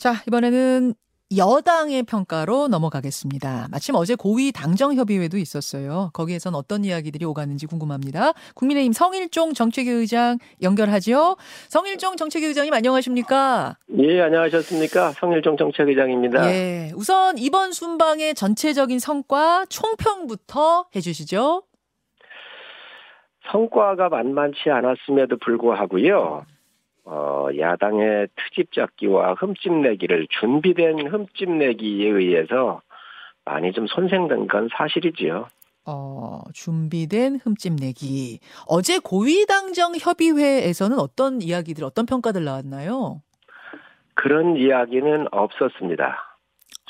자, 이번에는 여당의 평가로 넘어가겠습니다. 마침 어제 고위 당정협의회도 있었어요. 거기에선 어떤 이야기들이 오가는지 궁금합니다. 국민의힘 성일종 정책위 의장 연결하죠. 성일종 정책위 의장님 안녕하십니까? 예, 안녕하셨습니까? 성일종 정책위장입니다. 예, 우선 이번 순방의 전체적인 성과 총평부터 해주시죠. 성과가 만만치 않았음에도 불구하고요. 어, 야당의 트집 잡기와 흠집 내기를 준비된 흠집 내기에 의해서 많이 좀 손생된 건 사실이지요. 어, 준비된 흠집 내기. 어제 고위당정 협의회에서는 어떤 이야기들, 어떤 평가들 나왔나요? 그런 이야기는 없었습니다.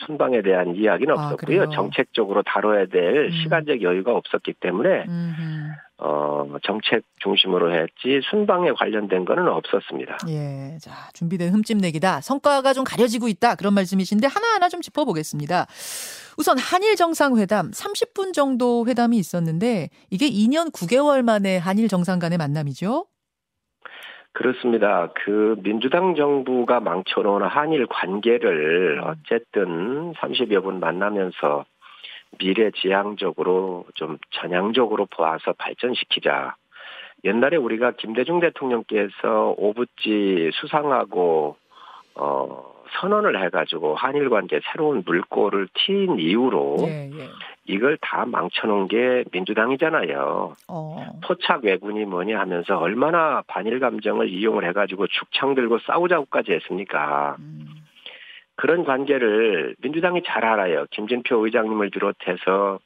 순방에 대한 이야기는 아, 없었고요. 그래요? 정책적으로 다뤄야 될 음. 시간적 여유가 없었기 때문에 음흠. 어, 정책 중심으로 했지 순방에 관련된 거는 없었습니다. 예, 자, 준비된 흠집 내기다. 성과가 좀 가려지고 있다. 그런 말씀이신데 하나하나 좀 짚어보겠습니다. 우선 한일 정상회담 30분 정도 회담이 있었는데 이게 2년 9개월 만에 한일 정상 간의 만남이죠? 그렇습니다. 그 민주당 정부가 망쳐놓은 한일 관계를 어쨌든 30여 분 만나면서 미래 지향적으로 좀 전향적으로 보아서 발전시키자. 옛날에 우리가 김대중 대통령께서 오부지 수상하고 어 선언을 해가지고 한일 관계 새로운 물꼬를 틔인 이후로 예, 예. 이걸 다 망쳐놓은 게 민주당이잖아요. 어, 포착 왜군이 뭐냐 하면서 얼마나 반일 감정을 이용을 해가지고 죽창 들고 싸우자고까지 했습니까? 음, 그런 관계를 민주당이 잘 알아요. 김진표 의장님을 비롯해서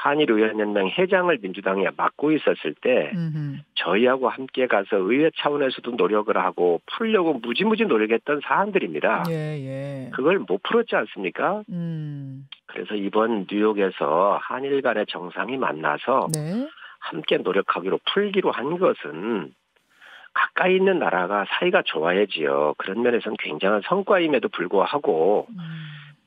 한일 의원연맹 회장을 민주당이 맡고 있었을 때 음흠. 저희하고 함께 가서 의회 차원에서도 노력을 하고 풀려고 무지무지 노력했던 사안들입니다. 예, 예. 그걸 못 풀었지 않습니까? 음, 그래서 이번 뉴욕에서 한일 간의 정상이 만나서 네. 함께 노력하기로 풀기로 한 것은 가까이 있는 나라가 사이가 좋아야지요. 그런 면에서는 굉장한 성과임에도 불구하고 음,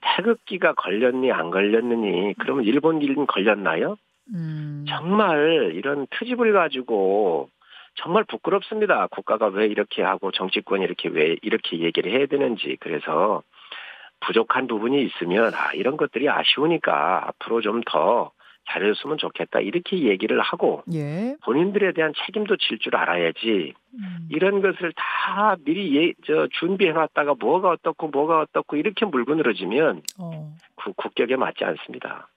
태극기가 걸렸니 안 걸렸느니 그러면 일본 일은 걸렸나요? 음, 정말 이런 트집을 가지고 정말 부끄럽습니다. 국가가 왜 이렇게 하고 정치권이 이렇게 왜 이렇게 얘기를 해야 되는지 그래서 부족한 부분이 있으면 아 이런 것들이 아쉬우니까 앞으로 좀 더 잘해줬으면 좋겠다 이렇게 얘기를 하고 예. 본인들에 대한 책임도 질 줄 알아야지 음, 이런 것을 다 미리 예, 저 준비해놨다가 뭐가 어떻고 뭐가 어떻고 이렇게 물고 늘어지면 어. 구- 국격에 맞지 않습니다.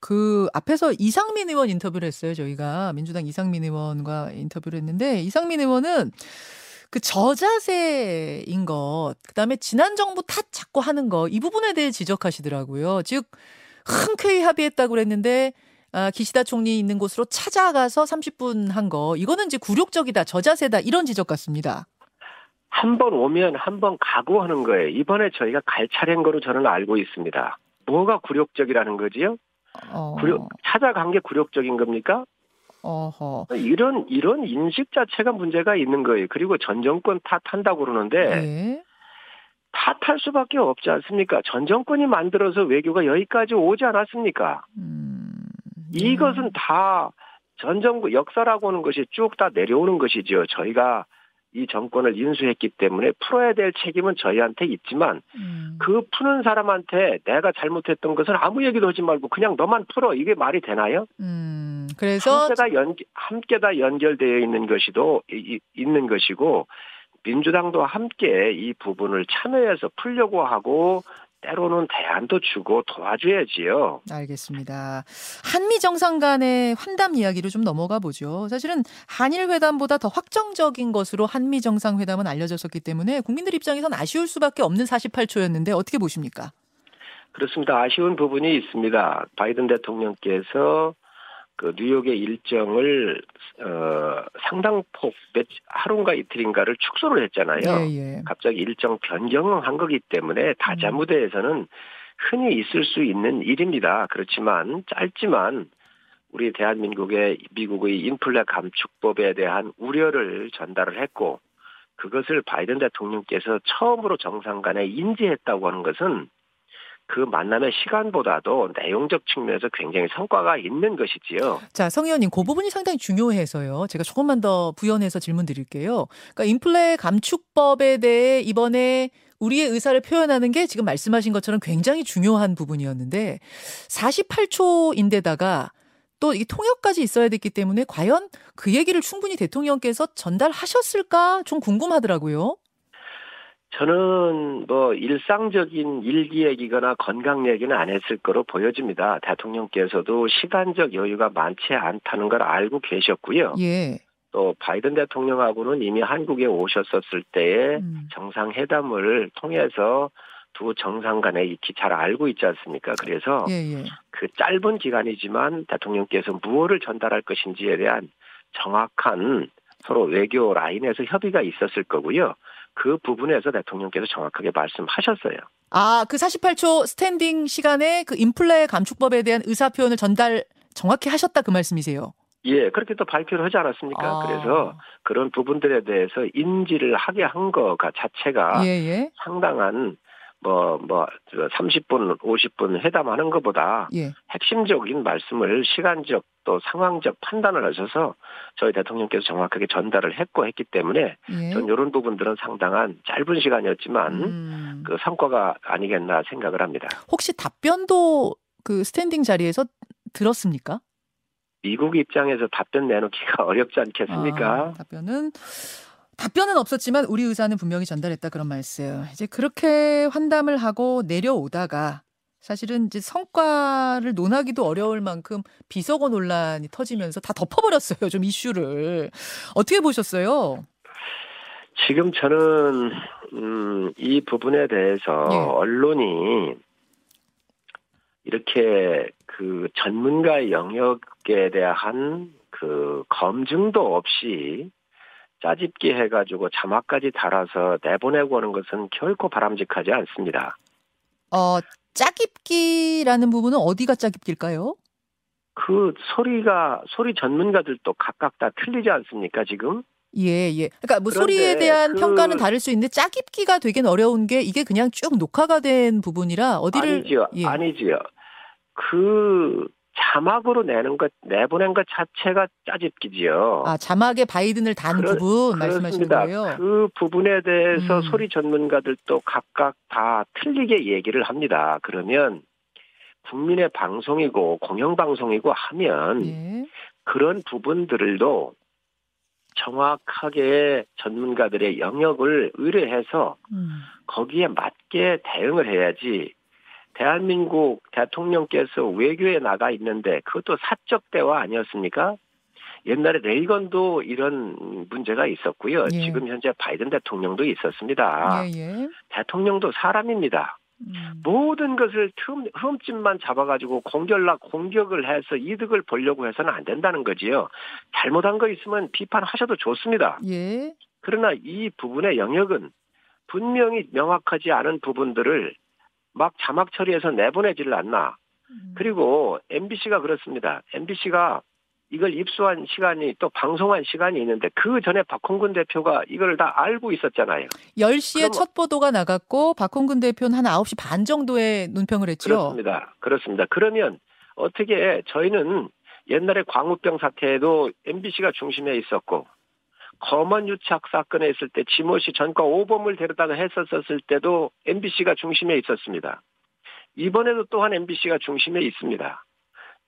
그 앞에서 이상민 의원 인터뷰를 했어요. 저희가 민주당 이상민 의원과 인터뷰를 했는데 이상민 의원은 그 저자세인 것, 그다음에 지난 정부 탓 자꾸 하는 거 이 부분에 대해 지적하시더라고요. 즉 흔쾌히 합의했다고 그랬는데 아, 기시다 총리 있는 곳으로 찾아가서 30분 한 거 이거는 이제 굴욕적이다, 저자세다 이런 지적 같습니다. 한 번 오면 한번 각오하는 거예요. 이번에 저희가 갈 차례인 거로 저는 알고 있습니다. 뭐가 굴욕적이라는 거지요? 어, 굴욕, 찾아간 게 굴욕적인 겁니까? 어허. 이런 이런 인식 자체가 문제가 있는 거예요. 그리고 전 정권 탓한다고 그러는데 예. 탓할 수밖에 없지 않습니까? 전 정권이 만들어서 외교가 여기까지 오지 않았습니까? 음, 이것은 다 전 정부 역사라고 하는 것이 쭉 다 내려오는 것이지요. 저희가 이 정권을 인수했기 때문에 풀어야 될 책임은 저희한테 있지만 음, 그 푸는 사람한테 내가 잘못했던 것은 아무 얘기도 하지 말고 그냥 너만 풀어 이게 말이 되나요? 음, 그래서 함께 다 연, 함께 다 연결되어 있는 것이도, 이- 있는 것이고, 민주당도 함께 이 부분을 참여해서 풀려고 하고, 때로는 대안도 주고 도와줘야지요. 알겠습니다. 한미 정상 간의 환담 이야기로 좀 넘어가 보죠. 사실은 한일 회담보다 더 확정적인 것으로 한미 정상 회담은 알려졌었기 때문에 국민들 입장에선 아쉬울 수밖에 없는 48초였는데 어떻게 보십니까? 그렇습니다. 아쉬운 부분이 있습니다. 바이든 대통령께서 그 뉴욕의 일정을 어, 상당폭 몇 하루인가 이틀인가를 축소를 했잖아요. 예, 예. 갑자기 일정 변경을 한 거기 때문에 다자 음. 무대에서는 흔히 있을 수 있는 일입니다. 그렇지만 짧지만 우리 대한민국의 미국의 인플레 감축법에 대한 우려를 전달을 했고 그것을 바이든 대통령께서 처음으로 정상 간에 인지했다고 하는 것은 그 만남의 시간보다도 내용적 측면에서 굉장히 성과가 있는 것이지요. 자, 성 의원님, 그 부분이 상당히 중요해서요. 제가 조금만 더 부연해서 질문 드릴게요. 그러니까 인플레 감축법에 대해 이번에 우리의 의사를 표현하는 게 지금 말씀하신 것처럼 굉장히 중요한 부분이었는데 48초인데다가 또 이 통역까지 있어야 됐기 때문에 과연 그 얘기를 충분히 대통령께서 전달하셨을까 좀 궁금하더라고요. 저는 뭐 일상적인 일기 얘기거나 건강 얘기는 안 했을 거로 보여집니다. 대통령께서도 시간적 여유가 많지 않다는 걸 알고 계셨고요. 예. 또 바이든 대통령하고는 이미 한국에 오셨었을 때에 음. 정상회담을 통해서 두 정상 간에 익히 잘 알고 있지 않습니까? 그래서 예, 예. 그 짧은 기간이지만 대통령께서 무엇을 전달할 것인지에 대한 정확한 서로 외교 라인에서 협의가 있었을 거고요. 그 부분에서 대통령께서 정확하게 말씀하셨어요. 아, 그 48초 스탠딩 시간에 그 인플레 감축법에 대한 의사 표현을 전달 정확히 하셨다 그 말씀이세요. 예, 그렇게 또 발표를 하지 않았습니까? 아. 그래서 그런 부분들에 대해서 인지를 하게 한 거가 자체가 예, 예. 상당한 뭐, 뭐, 저 30분, 50분 회담하는 것보다 예. 핵심적인 말씀을 시간적 또 상황적 판단을 하셔서 저희 대통령께서 정확하게 전달을 했고 했기 때문에 예. 전 이런 부분들은 상당한 짧은 시간이었지만 음. 그 성과가 아니겠나 생각을 합니다. 혹시 답변도 그 스탠딩 자리에서 들었습니까? 미국 입장에서 답변 내놓기가 어렵지 않겠습니까? 아, 답변은 답변은 없었지만 우리 의사는 분명히 전달했다 그런 말씀. 이제 그렇게 환담을 하고 내려오다가 사실은 이제 성과를 논하기도 어려울 만큼 비서고 논란이 터지면서 다 덮어버렸어요. 좀 이슈를 어떻게 보셨어요? 지금 저는 음, 이 부분에 대해서 예. 언론이 이렇게 그 전문가의 영역에 대한 그 검증도 없이 짜집기 해가지고 자막까지 달아서 내보내고 하는 것은 결코 바람직하지 않습니다. 어, 짜깁기라는 부분은 어디가 짜깁기일까요? 그 소리가 소리 전문가들도 각각 다 틀리지 않습니까 지금? 예, 예. 그러니까 뭐 소리에 대한 그- 평가는 다를 수 있는데 짜깁기가 되긴 어려운 게 이게 그냥 쭉 녹화가 된 부분이라 어디를 아니지요, 예. 아니지요. 그 자막으로 내는 것 내보낸 것 자체가 짜집기지요. 아, 자막에 바이든을 단 그렇- 부분 말씀하시는. 거예요? 그 부분에 대해서 음. 소리 전문가들도 각각 다 틀리게 얘기를 합니다. 그러면 국민의 방송이고 공영방송이고 하면 예. 그런 부분들도 정확하게 전문가들의 영역을 의뢰해서 음. 거기에 맞게 대응을 해야지 대한민국 대통령께서 외교에 나가 있는데 그것도 사적 대화 아니었습니까? 옛날에 레이건도 이런 문제가 있었고요. 예. 지금 현재 바이든 대통령도 있었습니다. 예, 예. 대통령도 사람입니다. 음. 모든 것을 틈, 흠집만 잡아가지고 공격락 공격을 해서 이득을 보려고 해서는 안 된다는 거지요. 잘못한 거 있으면 비판하셔도 좋습니다. 예. 그러나 이 부분의 영역은 분명히 명확하지 않은 부분들을 막 자막 처리해서 내보내지를 않나. 음. 그리고 MBC가 그렇습니다. MBC가 이걸 입수한 시간이 또 방송한 시간이 있는데 그 전에 박홍근 대표가 이걸 다 알고 있었잖아요. 10시에 그럼- 첫 보도가 나갔고 박홍근 대표는 한 9시 반 정도에 논평을 했죠. 그렇습니다. 그렇습니다. 그러면 어떻게 저희는 옛날에 광우병 사태에도 MBC가 중심에 있었고 검언 유착 사건에 있을 때 지모 씨 전과 오범을 데려다가 했었었을 때도 MBC가 중심에 있었습니다. 이번에도 또한 MBC가 중심에 있습니다.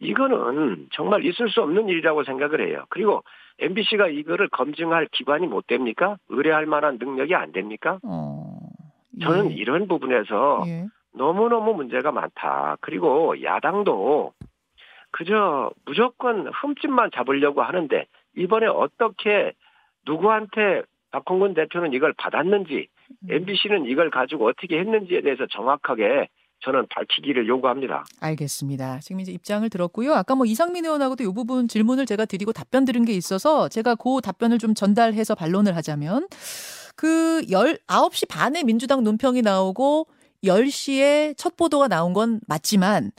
이거는 정말 있을 수 없는 일이라고 생각을 해요. 그리고 MBC가 이거를 검증할 기관이 못 됩니까? 의뢰할 만한 능력이 안 됩니까? 어. 예. 저는 이런 부분에서 예. 너무너무 문제가 많다. 그리고 야당도 그저 무조건 흠집만 잡으려고 하는데 이번에 어떻게 누구한테 박홍근 대표는 이걸 받았는지 음. MBC는 이걸 가지고 어떻게 했는지에 대해서 정확하게 저는 밝히기를 요구합니다. 알겠습니다. 지금 이제 입장을 들었고요. 아까 뭐 이상민 의원하고도 이 부분 질문을 제가 드리고 답변 들은 게 있어서 제가 그 답변을 좀 전달해서 반론을 하자면 그 19시 반에 민주당 논평이 나오고 10시에 첫 보도가 나온 건 맞지만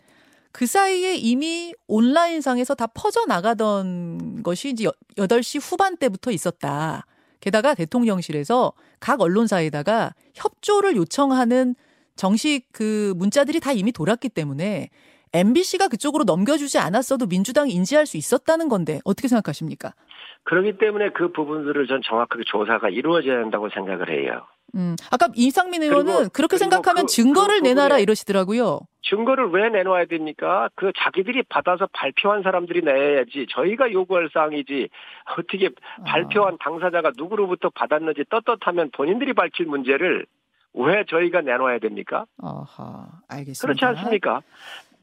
그 사이에 이미 온라인상에서 다 퍼져 나가던 것이 이제 8시 후반대부터 있었다. 게다가 대통령실에서 각 언론사에다가 협조를 요청하는 정식 그 문자들이 다 이미 돌았기 때문에 MBC가 그쪽으로 넘겨주지 않았어도 민주당이 인지할 수 있었다는 건데 어떻게 생각하십니까? 그렇기 때문에 그 부분들을 전 정확하게 조사가 이루어져야 한다고 생각을 해요. 음, 아까 이상민 의원은 그렇게 생각하면 그- 증거를 그 내놔라 이러시더라고요. 증거를 왜 내놓아야 됩니까? 그 자기들이 받아서 발표한 사람들이 내야지. 저희가 요구할 사항이지. 어떻게 아. 발표한 당사자가 누구로부터 받았는지 떳떳하면 본인들이 밝힐 문제를 왜 저희가 내놓아야 됩니까? 아하, 알겠습니다. 그렇지 않습니까?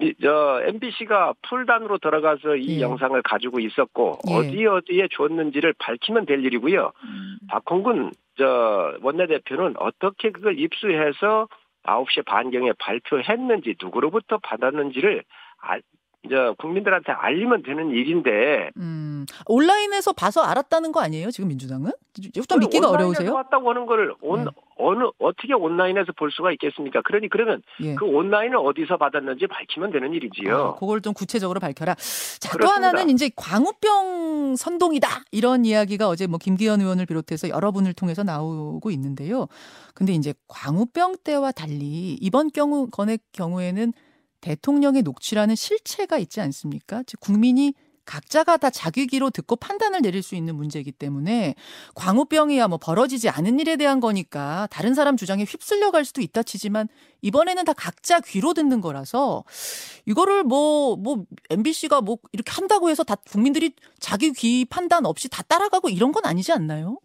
이, 저 MBC가 풀단으로 들어가서 이 예. 영상을 가지고 있었고 예. 어디 어디에 줬는지를 밝히면 될 일이고요. 음, 박홍근 저 원내대표는 어떻게 그걸 입수해서 9시 반경에 발표했는지 누구로부터 받았는지를 알, 저 국민들한테 알리면 되는 일인데 음, 온라인에서 봐서 알았다는 거 아니에요? 지금 민주당은? 좀 믿기가 어려우세요? 왔다고 하는 거를 온, 네. 어느 어떻게 온라인에서 볼 수가 있겠습니까? 그러니 그러면 예. 그 온라인을 어디서 받았는지 밝히면 되는 일이지요. 아, 그걸 좀 구체적으로 밝혀라. 자, 또 그렇습니다. 하나는 이제 광우병 선동이다. 이런 이야기가 어제 뭐 김기현 의원을 비롯해서 여러 분을 통해서 나오고 있는데요. 근데 이제 광우병 때와 달리 이번 경우 건의 경우에는 대통령의 녹취라는 실체가 있지 않습니까? 즉 국민이 각자가 다 자기 귀로 듣고 판단을 내릴 수 있는 문제이기 때문에 광우병이야 뭐 벌어지지 않은 일에 대한 거니까 다른 사람 주장에 휩쓸려 갈 수도 있다 치지만 이번에는 다 각자 귀로 듣는 거라서 이거를 뭐, 뭐, MBC가 뭐 이렇게 한다고 해서 다 국민들이 자기 귀 판단 없이 다 따라가고 이런 건 아니지 않나요?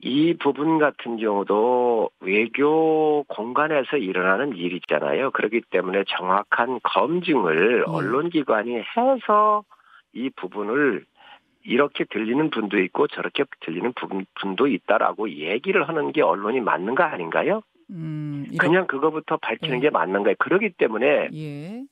이 부분 같은 경우도 외교 공간에서 일어나는 일이잖아요. 그렇기 때문에 정확한 검증을 예. 언론기관이 해서 이 부분을 이렇게 들리는 분도 있고 저렇게 들리는 분- 분도 있다라고 얘기를 하는 게 언론이 맞는 거 아닌가요? 음, 그냥 그거부터 밝히는 예. 게 맞는 거예요. 그렇기 때문에 예.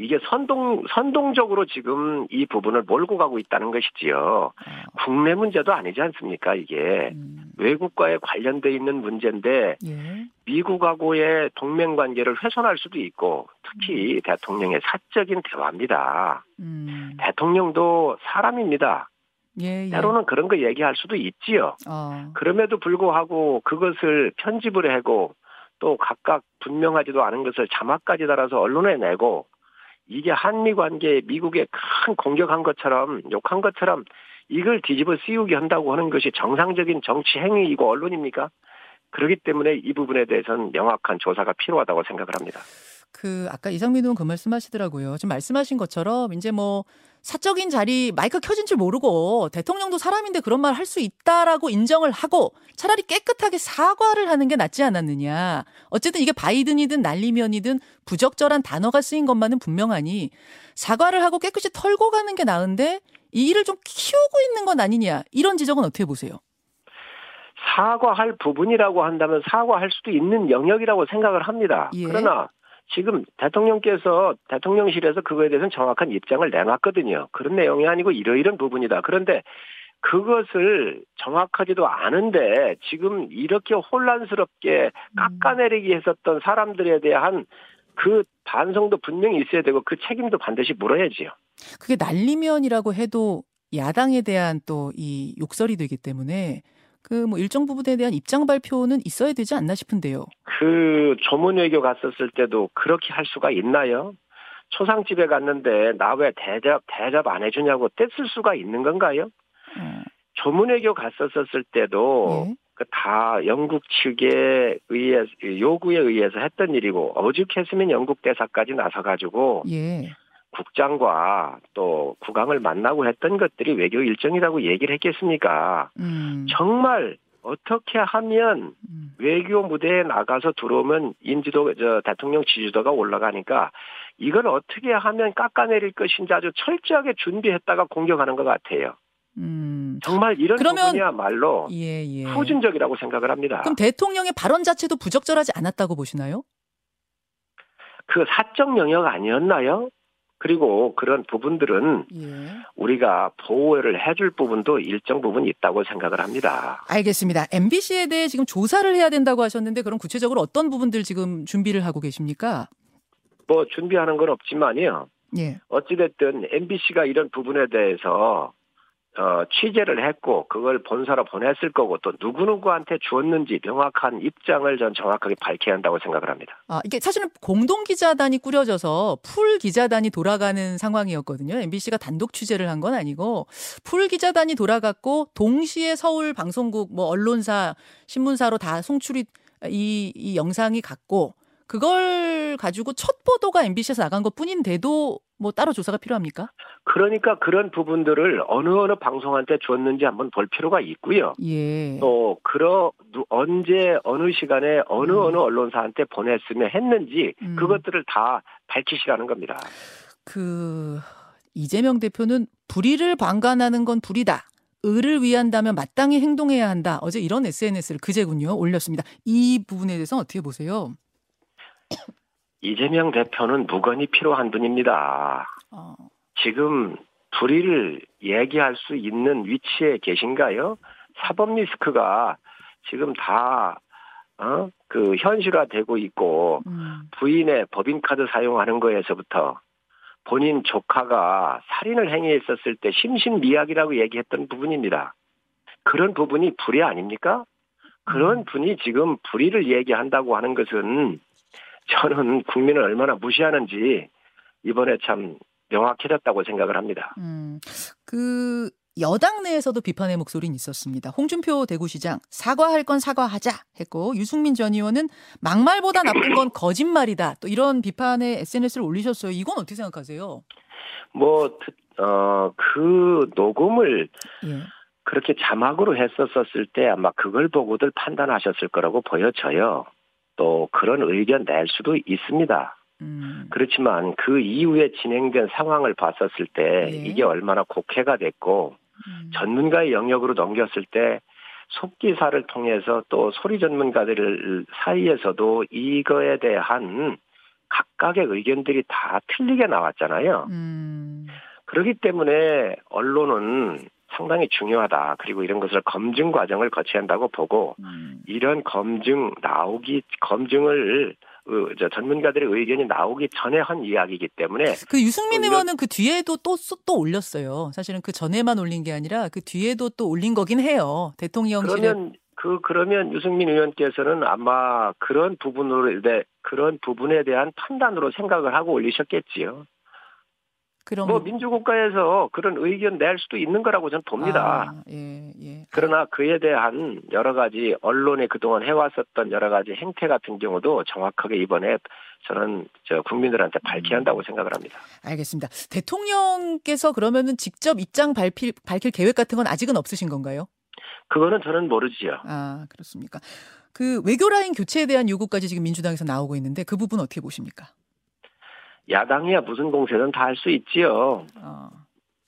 이게 선동 선동적으로 지금 이 부분을 몰고 가고 있다는 것이지요. 아, 국내 문제도 아니지 않습니까? 이게 음, 외국과에 관련돼 있는 문제인데 예. 미국하고의 동맹 관계를 훼손할 수도 있고 특히 대통령의 사적인 대화입니다. 음, 대통령도 사람입니다. 예, 예. 때로는 그런 거 얘기할 수도 있지요. 어, 그럼에도 불구하고 그것을 편집을 하고 또 각각 분명하지도 않은 것을 자막까지 달아서 언론에 내고 이게 한미 관계에 미국에 큰 공격한 것처럼 욕한 것처럼 이걸 뒤집어 씌우게 한다고 하는 것이 정상적인 정치 행위이고 언론입니까? 그렇기 때문에 이 부분에 대해서는 명확한 조사가 필요하다고 생각을 합니다. 그 아까 이상민 의원 그 말씀하시더라고요. 지금 말씀하신 것처럼 이제 뭐 사적인 자리 마이크 켜진 줄 모르고 대통령도 사람인데 그런 말 할 수 있다라고 인정을 하고 차라리 깨끗하게 사과를 하는 게 낫지 않았느냐. 어쨌든 이게 바이든이든 날리면이든 부적절한 단어가 쓰인 것만은 분명하니 사과를 하고 깨끗이 털고 가는 게 나은데 이 일을 좀 키우고 있는 건 아니냐. 이런 지적은 어떻게 보세요? 사과할 부분이라고 한다면 사과할 수도 있는 영역이라고 생각을 합니다. 예. 그러나 지금 대통령께서 대통령실에서 그거에 대해서는 정확한 입장을 내놨거든요. 그런 내용이 아니고 이러이런 부분이다. 그런데 그것을 정확하지도 않은데 지금 이렇게 혼란스럽게 깎아내리기 했었던 사람들에 대한 그 반성도 분명히 있어야 되고 그 책임도 반드시 물어야지요. 그게 날리면이라고 해도 야당에 대한 또 이 욕설이 되기 때문에 그 뭐 일정 부분에 대한 입장 발표는 있어야 되지 않나 싶은데요. 그 조문 외교 갔었을 때도 그렇게 할 수가 있나요? 초상집에 갔는데 나 왜 대접 대접 안 해주냐고 떼쓸 수가 있는 건가요? 어, 조문 외교 갔었을 때도 예. 그다 영국 측에 의해 요구에 의해서 했던 일이고 오죽했으면 영국 대사까지 나서 가지고 예. 국장과 또 국왕을 만나고 했던 것들이 외교 일정이라고 얘기를 했겠습니까? 음. 정말 어떻게 하면 음. 외교 무대에 나가서 들어오면 인지도 저 대통령 지지도가 올라가니까 이걸 어떻게 하면 깎아내릴 것인지 아주 철저하게 준비했다가 공격하는 것 같아요. 음. 정말 이런 그러면- 부분이야말로 예, 예. 후진적이라고 생각을 합니다. 그럼 대통령의 발언 자체도 부적절하지 않았다고 보시나요? 그 사적 영역 아니었나요? 그리고 그런 부분들은 예. 우리가 보호를 해줄 부분도 일정 부분 있다고 생각을 합니다. 알겠습니다. MBC에 대해 지금 조사를 해야 된다고 하셨는데 그럼 구체적으로 어떤 부분들 지금 준비를 하고 계십니까? 뭐 준비하는 건 없지만요. 예. 어찌됐든 MBC가 이런 부분에 대해서 어, 취재를 했고 그걸 본사로 보냈을 거고 또 누구누구한테 주었는지 명확한 입장을 전 정확하게 밝혀야 한다고 생각을 합니다. 아, 이게 사실은 공동 기자단이 꾸려져서 풀 기자단이 돌아가는 상황이었거든요. MBC가 단독 취재를 한 건 아니고 풀 기자단이 돌아갔고 동시에 서울 방송국 뭐 언론사 신문사로 다 송출이 이, 이 영상이 갔고 그걸 가지고 첫 보도가 MBC에서 나간 것 뿐인데도 뭐 따로 조사가 필요합니까? 그러니까 그런 부분들을 어느 어느 방송한테 줬는지 한번 볼 필요가 있고요. 예. 또 그러 언제 어느 시간에 어느 음. 어느 언론사한테 보냈으면 했는지 음. 그것들을 다 밝히시라는 겁니다. 그 이재명 대표는 불의를 방관하는 건 불이다. 의를 위한다면 마땅히 행동해야 한다. 어제 이런 SNS를 그제군요 올렸습니다. 이 부분에 대해서 어떻게 보세요? 이재명 대표는 무건이 필요한 분입니다. 어, 지금 불의를 얘기할 수 있는 위치에 계신가요? 사법 리스크가 지금 다, 어, 그 현실화되고 있고, 음, 부인의 법인카드 사용하는 거에서부터 본인 조카가 살인을 행위했었을 때 심신미약이라고 얘기했던 부분입니다. 그런 부분이 불의 아닙니까? 그런 분이 지금 불의를 얘기한다고 하는 것은 저는 국민을 얼마나 무시하는지 이번에 참 명확해졌다고 생각을 합니다. 음, 그 여당 내에서도 비판의 목소리는 있었습니다. 홍준표 대구시장 사과할 건 사과하자 했고 유승민 전 의원은 막말보다 나쁜 건 거짓말이다. 또 이런 비판의 SNS를 올리셨어요. 이건 어떻게 생각하세요? 뭐, 어, 그 녹음을 예. 그렇게 자막으로 했었었을 때 아마 그걸 보고들 판단하셨을 거라고 보여져요. 또 그런 의견 낼 수도 있습니다. 음, 그렇지만 그 이후에 진행된 상황을 봤었을 때 예. 이게 얼마나 곡해가 됐고 음, 전문가의 영역으로 넘겼을 때 속기사를 통해서 또 소리 전문가들 사이에서도 이거에 대한 각각의 의견들이 다 틀리게 나왔잖아요. 음, 그렇기 때문에 언론은 상당히 중요하다. 그리고 이런 것을 검증 과정을 거쳐야 한다고 보고 음. 이런 검증 나오기 검증을 어, 저 전문가들의 의견이 나오기 전에 한 이야기이기 때문에 그 유승민 의원은 그 뒤에도 또또 올렸어요. 사실은 그 전에만 올린 게 아니라 그 뒤에도 또 올린 거긴 해요. 대통령실에 그러면 그 그러면 유승민 의원께서는 아마 그런 부분으로 네, 그런 부분에 대한 판단으로 생각을 하고 올리셨겠지요. 그럼 뭐 민주국가에서 그런 의견 낼 수도 있는 거라고 저는 봅니다. 아, 예, 예. 그러나 그에 대한 여러 가지 언론에 그동안 해왔었던 여러 가지 행태 같은 경우도 정확하게 이번에 저는 저 국민들한테 밝혀야 한다고 생각을 합니다. 알겠습니다. 대통령께서 그러면은 직접 입장 발필, 밝힐 계획 같은 건 아직은 없으신 건가요? 그거는 저는 모르지요. 아, 그렇습니까? 그 외교 라인 교체에 대한 요구까지 지금 민주당에서 나오고 있는데 그 부분 어떻게 보십니까? 야당이야 무슨 공세는 다할 수 있지요. 어,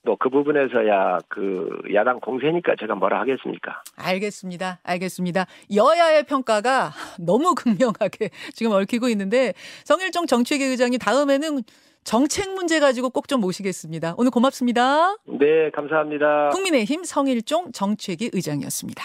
뭐그 부분에서야 그 야당 공세니까 제가 뭐라 하겠습니까? 알겠습니다. 알겠습니다. 여야의 평가가 너무 극명하게 지금 얽히고 있는데 성일종 정책위 의장님 다음에는 정책 문제 가지고 꼭 좀 모시겠습니다. 오늘 고맙습니다. 네, 감사합니다. 국민의힘 성일종 정책위 의장이었습니다.